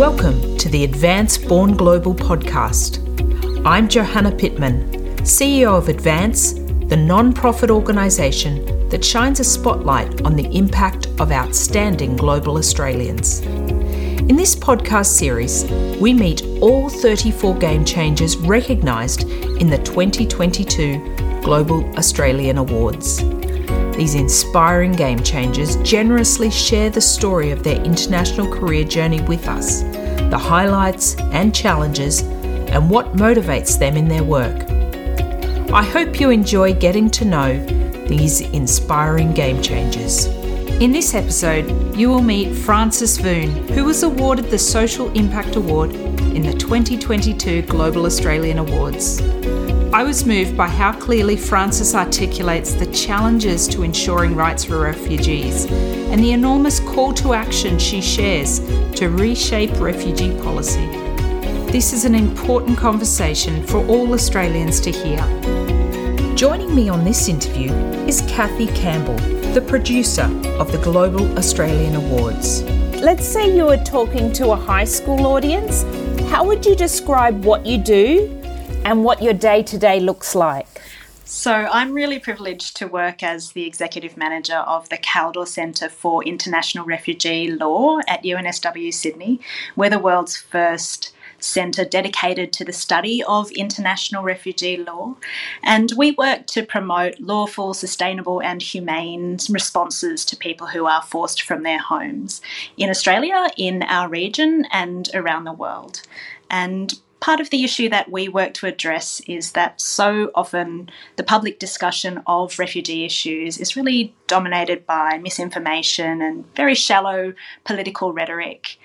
Welcome to the Advance Born Global podcast. I'm Johanna Pittman, CEO of Advance, the non profit organisation that shines a spotlight on the impact of outstanding global Australians. In this podcast series, we meet all 34 game changers recognised in the 2022 Global Australian Awards. These inspiring game changers generously share the story of their international career journey with us, the highlights and challenges, and what motivates them in their work. I hope you enjoy getting to know these inspiring game changers. In this episode, you will meet Frances Voon, who was awarded the Social Impact Award in the 2022 Global Australian Awards. I was moved by how clearly Frances articulates the challenges to ensuring rights for refugees and the enormous call to action she shares to reshape refugee policy. This is an important conversation for all Australians to hear. Joining me on this interview is Kathy Campbell, the producer of the Global Australian Awards. Let's say you were talking to a high school audience. How would you describe what you do and what your day to day looks like? So, I'm really privileged to work as the executive manager of the Kaldor Centre for International Refugee Law at UNSW Sydney. We're the world's first centre dedicated to the study of international refugee law. And we work to promote lawful, sustainable, and humane responses to people who are forced from their homes in Australia, in our region, and around the world. And part of the issue that we work to address is that so often the public discussion of refugee issues is really dominated by misinformation and very shallow political rhetoric.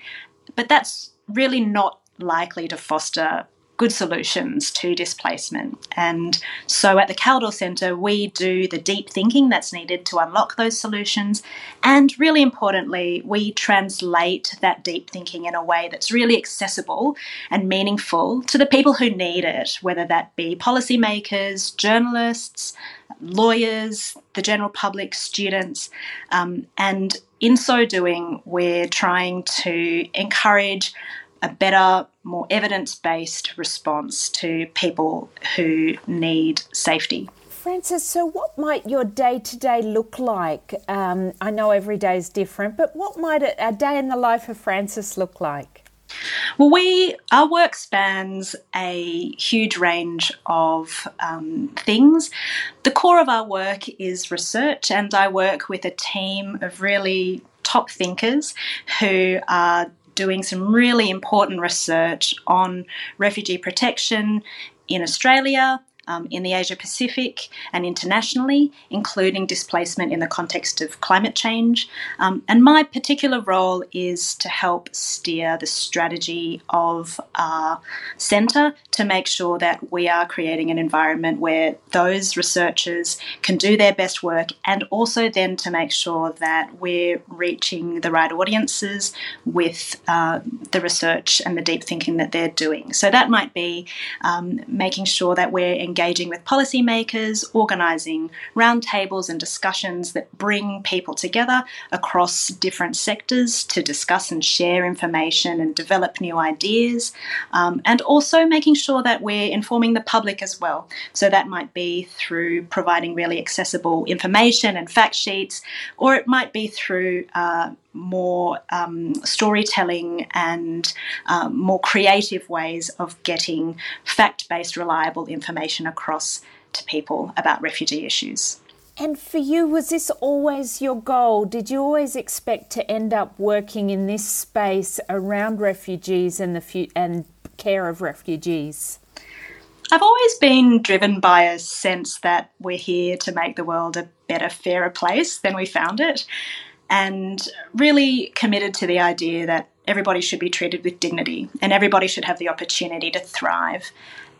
But that's really not likely to foster good solutions to displacement. And so at the Kaldor Centre, we do the deep thinking that's needed to unlock those solutions. And really importantly, we translate that deep thinking in a way that's really accessible and meaningful to the people who need it, whether that be policymakers, journalists, lawyers, the general public, students. Um, and in so doing, we're trying to encourage a better, more evidence based response to people who need safety. Frances, so what might your day to day look like? Um, I know every day is different, but what might a, a day in the life of Frances look like? Well, we our work spans a huge range of um, things. The core of our work is research, and I work with a team of really top thinkers who are doing some really important research on refugee protection in Australia, um, in the Asia Pacific and internationally, including displacement in the context of climate change. Um, and my particular role is to help steer the strategy of our centre to make sure that we are creating an environment where those researchers can do their best work and also then to make sure that we're reaching the right audiences with uh, the research and the deep thinking that they're doing. So that might be um, making sure that we're engaging with policymakers, organising roundtables and discussions that bring people together across different sectors to discuss and share information and develop new ideas, um, and also making sure that we're informing the public as well. So that might be through providing really accessible information and fact sheets, or it might be through uh, more um, storytelling and um, more creative ways of getting fact based, reliable information across to people about refugee issues. And for you, was this always your goal? Did you always expect to end up working in this space around refugees and the fu- and care of refugees? I've always been driven by a sense that we're here to make the world a better, fairer place than we found it and really committed to the idea that everybody should be treated with dignity and everybody should have the opportunity to thrive.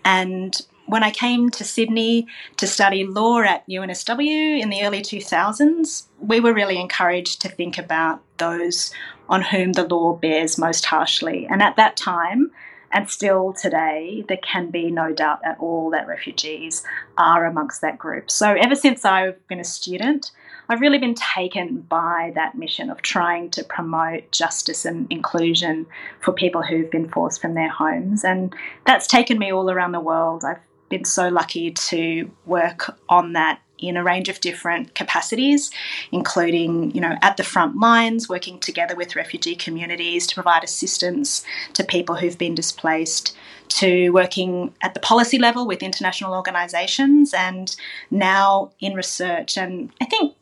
And when I came to Sydney to study law at UNSW in the early 2000s, we were really encouraged to think about those on whom the law bears most harshly. And at that time, and still today, there can be no doubt at all that refugees are amongst that group. So, ever since I've been a student, I've really been taken by that mission of trying to promote justice and inclusion for people who've been forced from their homes. And that's taken me all around the world. I've been so lucky to work on that in a range of different capacities, including, you know, at the front lines, working together with refugee communities to provide assistance to people who've been displaced, to working at the policy level with international organisations, and now in research. And I think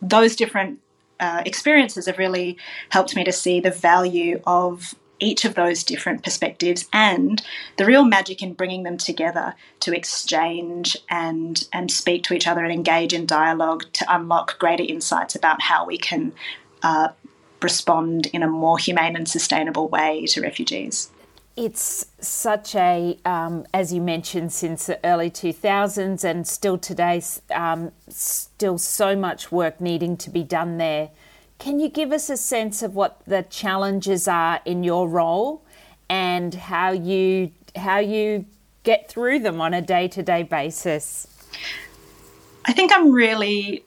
those different uh, experiences have really helped me to see the value of each of those different perspectives and the real magic in bringing them together to exchange and and speak to each other and engage in dialogue to unlock greater insights about how we can uh, respond in a more humane and sustainable way to refugees. It's such a, um, as you mentioned, since the early 2000s and still today, um, still so much work needing to be done there. Can you give us a sense of what the challenges are in your role and how you how you get through them on a day-to-day basis? I think I'm really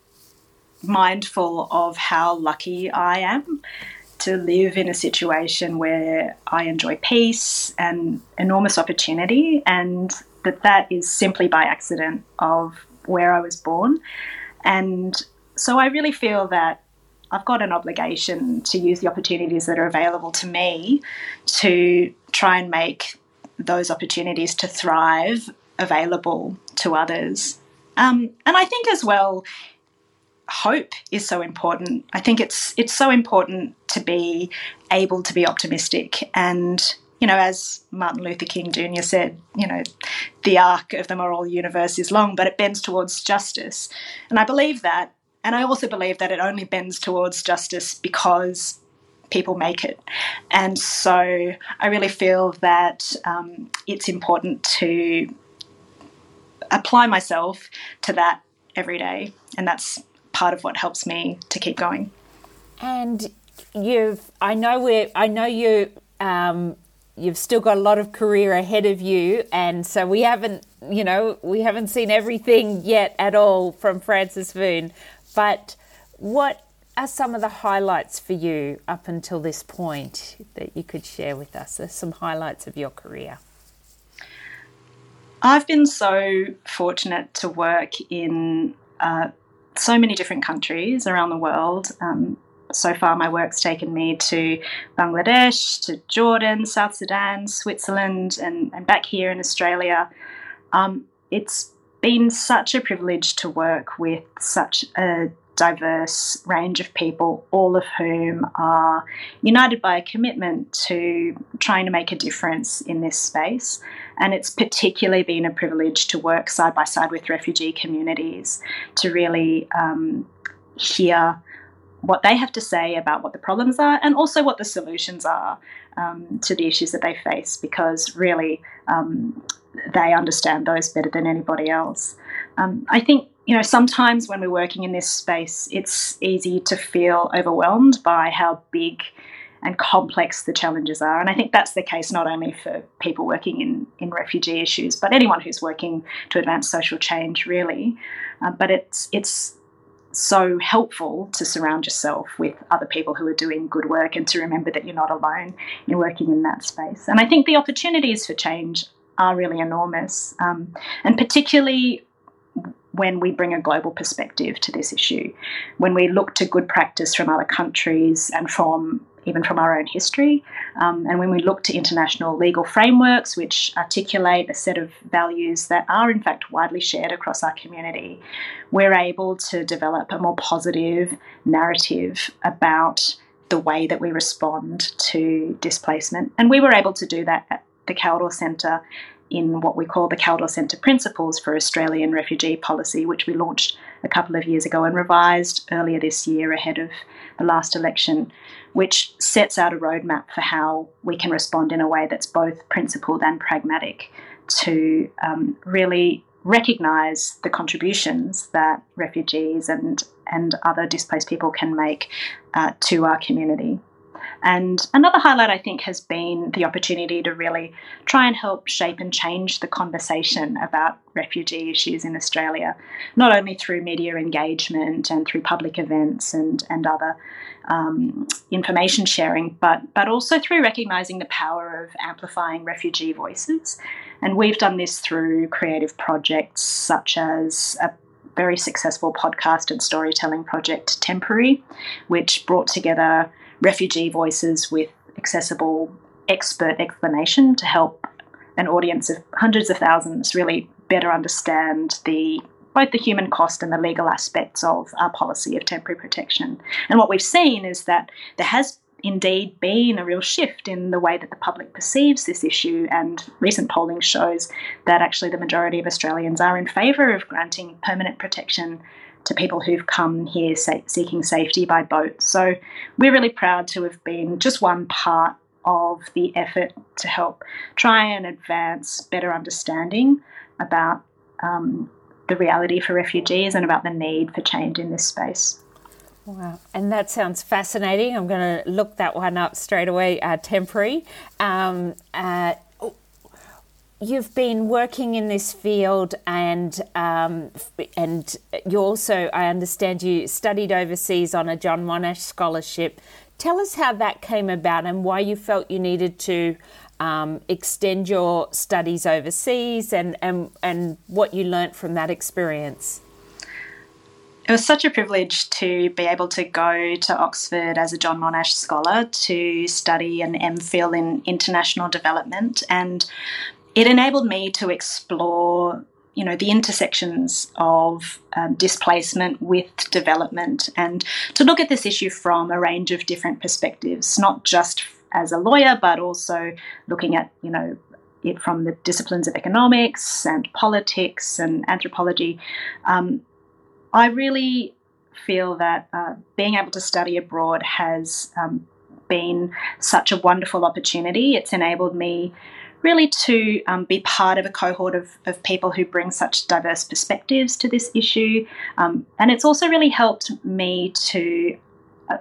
mindful of how lucky I am to live in a situation where I enjoy peace and enormous opportunity, and that that is simply by accident of where I was born. And so I really feel that I've got an obligation to use the opportunities that are available to me to try and make those opportunities to thrive available to others. Um, and I think as well, hope is so important. I think it's it's so important to be able to be optimistic and you know, as Martin Luther King Jr. said, you know, the arc of the moral universe is long, but it bends towards justice. And I believe that. And I also believe that it only bends towards justice because people make it. And so I really feel that um, it's important to apply myself to that every day. And that's part of what helps me to keep going. And you've, I know we I know you, um, you've still got a lot of career ahead of you. And so we haven't, you know, we haven't seen everything yet at all from Frances Voon. But what are some of the highlights for you up until this point that you could share with us? There's some highlights of your career. I've been so fortunate to work in uh, so many different countries around the world. Um, so far, my work's taken me to Bangladesh, to Jordan, South Sudan, Switzerland, and, and back here in Australia. Um, it's been such a privilege to work with such a diverse range of people, all of whom are united by a commitment to trying to make a difference in this space. And it's particularly been a privilege to work side by side with refugee communities to really um, hear what they have to say about what the problems are and also what the solutions are um, to the issues that they face because really um, they understand those better than anybody else. Um, I think you know sometimes when we're working in this space, it's easy to feel overwhelmed by how big and complex the challenges are. And I think that's the case not only for people working in, in refugee issues, but anyone who's working to advance social change, really. Uh, but it's it's so helpful to surround yourself with other people who are doing good work and to remember that you're not alone in working in that space. And I think the opportunities for change are really enormous, um, and particularly when we bring a global perspective to this issue, when we look to good practice from other countries and from even from our own history, um, and when we look to international legal frameworks which articulate a set of values that are in fact widely shared across our community, we're able to develop a more positive narrative about the way that we respond to displacement. And we were able to do that at the Kaldor Centre in what we call the Kaldor Centre Principles for Australian Refugee Policy, which we launched a couple of years ago and revised earlier this year ahead of the last election, which sets out a roadmap for how we can respond in a way that's both principled and pragmatic to um, really recognise the contributions that refugees and, and other displaced people can make uh, to our community. And another highlight, I think, has been the opportunity to really try and help shape and change the conversation about refugee issues in Australia, not only through media engagement and through public events and, and other um, information sharing, but, but also through recognising the power of amplifying refugee voices. And we've done this through creative projects such as a very successful podcast and storytelling project, Temporary, which brought together refugee voices with accessible expert explanation to help an audience of hundreds of thousands really better understand the both the human cost and the legal aspects of our policy of temporary protection. And what we've seen is that there has indeed been a real shift in the way that the public perceives this issue, and recent polling shows that actually the majority of Australians are in favour of granting permanent protection to people who've come here seeking safety by boat. So we're really proud to have been just one part of the effort to help try and advance better understanding about um, the reality for refugees and about the need for change in this space. Wow, and that sounds fascinating. I'm going to look that one up straight away. Uh, temporary. Um, uh, you've been working in this field, and um, and you also, I understand, you studied overseas on a John Monash scholarship. Tell us how that came about and why you felt you needed to um, extend your studies overseas, and, and and what you learnt from that experience it was such a privilege to be able to go to Oxford as a John Monash scholar to study an MPhil in international development, and it enabled me to explore you know the intersections of um, displacement with development and to look at this issue from a range of different perspectives not just as a lawyer but also looking at you know it from the disciplines of economics and politics and anthropology um, I really feel that uh, being able to study abroad has um, been such a wonderful opportunity. It's enabled me really to um, be part of a cohort of, of people who bring such diverse perspectives to this issue. Um, and it's also really helped me to uh,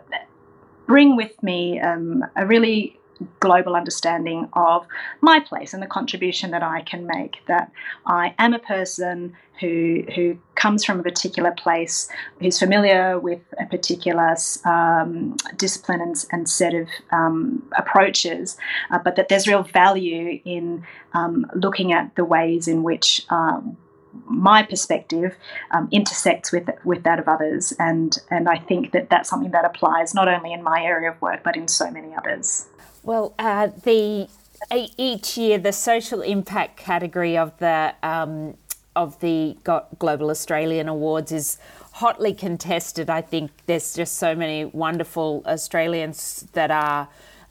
bring with me um, a really global understanding of my place and the contribution that I can make. That I am a person who who comes from a particular place, who's familiar with a particular um, discipline and, and, set of um, approaches, uh, but that there's real value in um, looking at the ways in which um, my perspective um, intersects with with that of others, and and I think that that's something that applies not only in my area of work but in so many others. Well, uh, the each year the social impact category of the um, of the Global Australian Awards is hotly contested. I think there's just so many wonderful Australians that are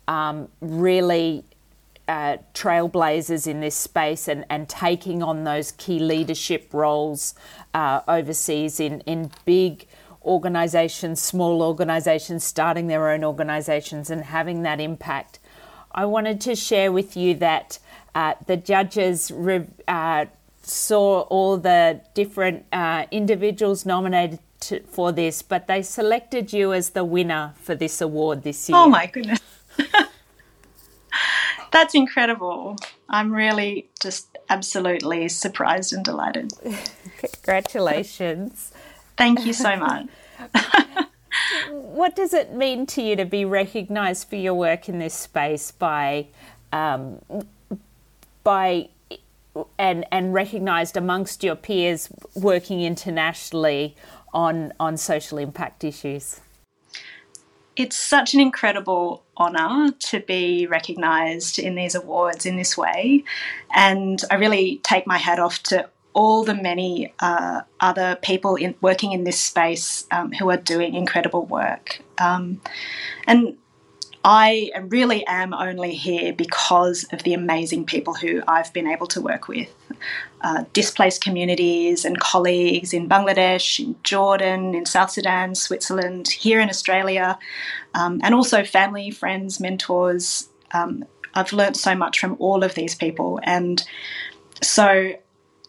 um, really uh, trailblazers in this space and, and taking on those key leadership roles uh, overseas in, in big organisations, small organisations, starting their own organisations and having that impact. I wanted to share with you that uh, the judges re- uh, saw all the different uh, individuals nominated to, for this, but they selected you as the winner for this award this year. Oh my goodness. That's incredible. I'm really just absolutely surprised and delighted. Congratulations. Thank you so much. what does it mean to you to be recognised for your work in this space by um, by and and recognised amongst your peers working internationally on on social impact issues? It's such an incredible honour to be recognised in these awards in this way, and I really take my hat off to all the many uh, other people in, working in this space um, who are doing incredible work. Um, and I really am only here because of the amazing people who I've been able to work with. Uh, displaced communities and colleagues in Bangladesh, in Jordan, in South Sudan, Switzerland, here in Australia, um, and also family, friends, mentors. Um, I've learnt so much from all of these people. And so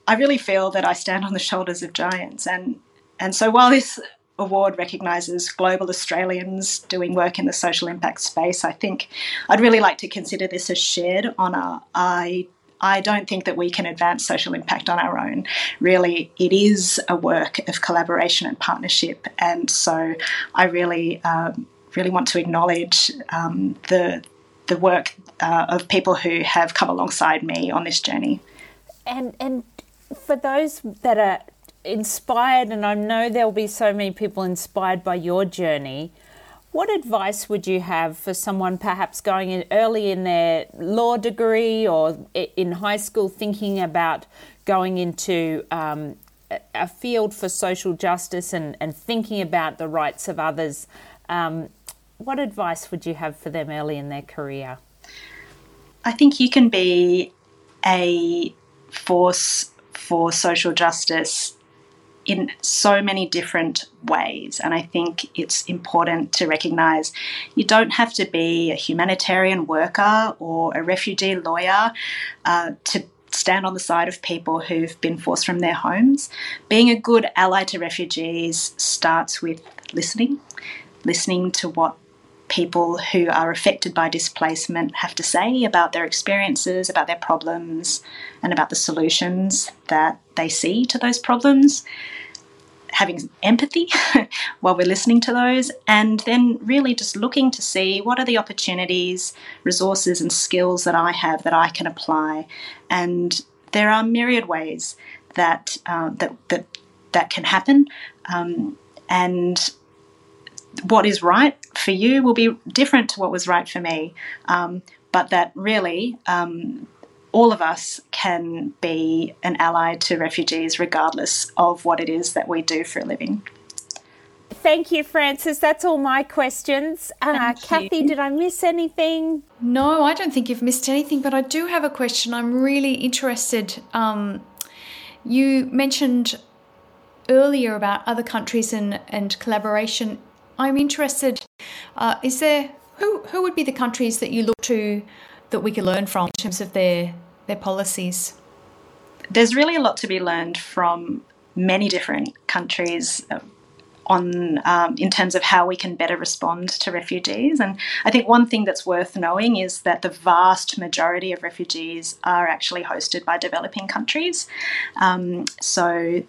I really feel that I stand on the shoulders of giants. And, and so while this award recognises global Australians doing work in the social impact space. I think I'd really like to consider this a shared honour. I I don't think that we can advance social impact on our own. Really, it is a work of collaboration and partnership, and so I really, um, really want to acknowledge um, the the work uh, of people who have come alongside me on this journey. And and for those that are inspired, and I know there'll be so many people inspired by your journey. What advice would you have for someone perhaps going in early in their law degree or in high school thinking about going into um, a field for social justice and, and thinking about the rights of others? Um, what advice would you have for them early in their career? I think you can be a force for social justice in so many different ways. And I think it's important to recognize you don't have to be a humanitarian worker or a refugee lawyer uh, to stand on the side of people who've been forced from their homes. Being a good ally to refugees starts with listening, listening to what people who are affected by displacement have to say about their experiences, about their problems, and about the solutions that they see to those problems. Having empathy while we're listening to those, and then really just looking to see what are the opportunities, resources, and skills that I have that I can apply. And there are myriad ways that uh, that that that can happen. Um, and what is right for you will be different to what was right for me. Um, but that really, um, all of us can be an ally to refugees regardless of what it is that we do for a living. Thank you, Frances. That's all my questions. Uh, Kathy, did I miss anything? No, I don't think you've missed anything, but I do have a question. I'm really interested. Um, you mentioned earlier about other countries and, and collaboration. I'm interested. Uh, is there who who would be the countries that you look to that we can learn from in terms of their their policies? There's really a lot to be learned from many different countries. Uh, on um, in terms of how we can better respond to refugees. And I think one thing that's worth knowing is that the vast majority of refugees are actually hosted by developing countries. Um, so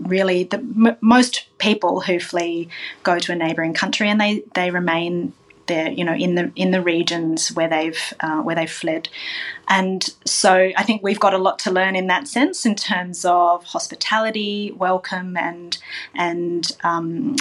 really the m- most people who flee go to a neighbouring country and they they remain there you know in the in the regions where they've uh, where they've fled and so I think we've got a lot to learn in that sense in terms of hospitality welcome and and um,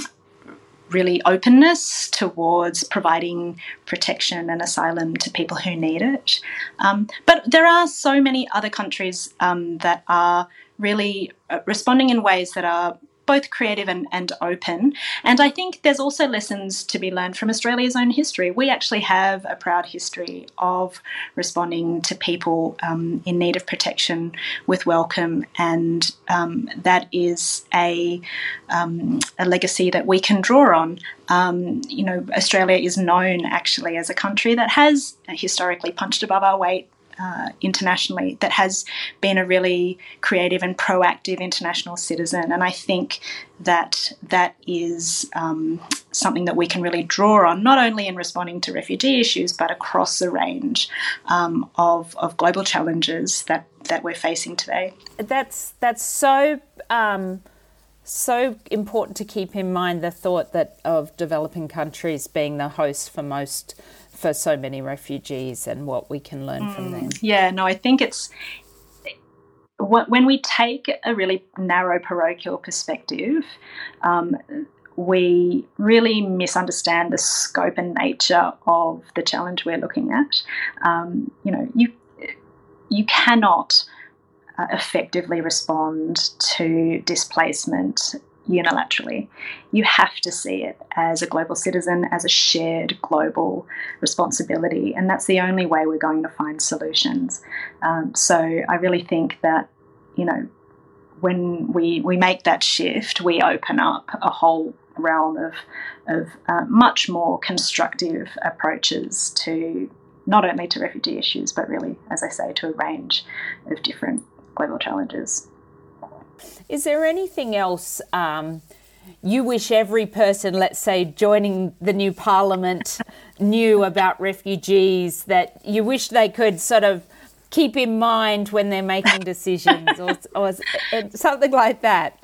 really openness towards providing protection and asylum to people who need it. Um, but there are so many other countries um, that are really uh, responding in ways that are both creative and, and open. And I think there's also lessons to be learned from Australia's own history. We actually have a proud history of responding to people um, in need of protection with welcome, and um, that is a, um, a legacy that we can draw on. Um, you know, Australia is known actually as a country that has historically punched above our weight uh, internationally that has been a really creative and proactive international citizen. And I think that that is um, something that we can really draw on, not only in responding to refugee issues, but across the range um, of, of global challenges that, that we're facing today. That's, that's so. Um so important to keep in mind the thought that of developing countries being the host for most for so many refugees and what we can learn mm. from them. Yeah, no, I think it's when we take a really narrow parochial perspective, um, we really misunderstand the scope and nature of the challenge we're looking at. Um, you know, you you cannot uh, effectively respond to displacement unilaterally. You have to see it as a global citizen, as a shared global responsibility, and that's the only way we're going to find solutions. Um, so I really think that, you know, when we, we make that shift, we open up a whole realm of, of uh, much more constructive approaches to not only to refugee issues, but really, as I say, to a range of different global challenges. Is there anything else um, you wish every person, let's say, joining the new parliament knew about refugees, that you wish they could sort of keep in mind when they're making decisions or, or something like that?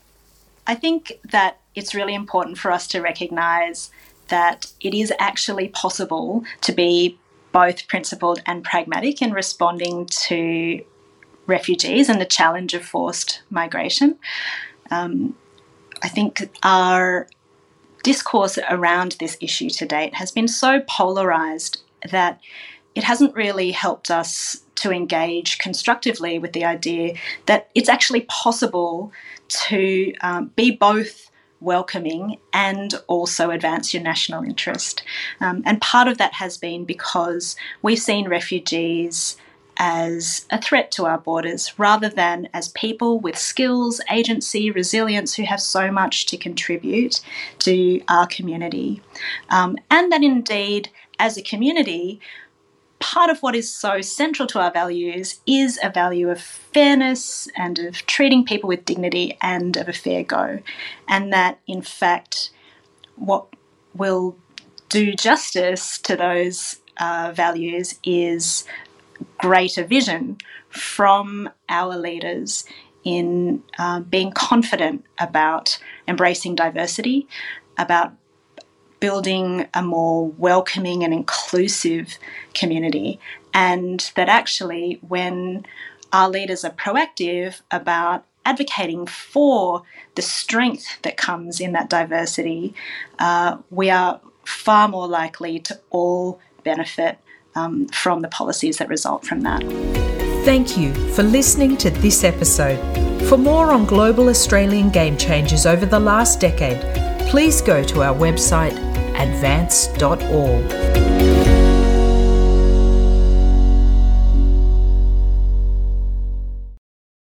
I think that it's really important for us to recognise that it is actually possible to be both principled and pragmatic in responding to refugees and the challenge of forced migration. Um, I think our discourse around this issue to date has been so polarized that it hasn't really helped us to engage constructively with the idea that it's actually possible to um, be both welcoming and also advance your national interest. Um, and part of that has been because we've seen refugees as a threat to our borders rather than as people with skills, agency, resilience who have so much to contribute to our community. Um, and that indeed, as a community, part of what is so central to our values is a value of fairness and of treating people with dignity and of a fair go. And that, in fact, what will do justice to those uh, values is greater vision from our leaders in uh, being confident about embracing diversity, about building a more welcoming and inclusive community, and that actually, when our leaders are proactive about advocating for the strength that comes in that diversity, uh, we are far more likely to all benefit um, from the policies that result from that. Thank you for listening to this episode. For more on global Australian game changers over the last decade, please go to our website advance.org.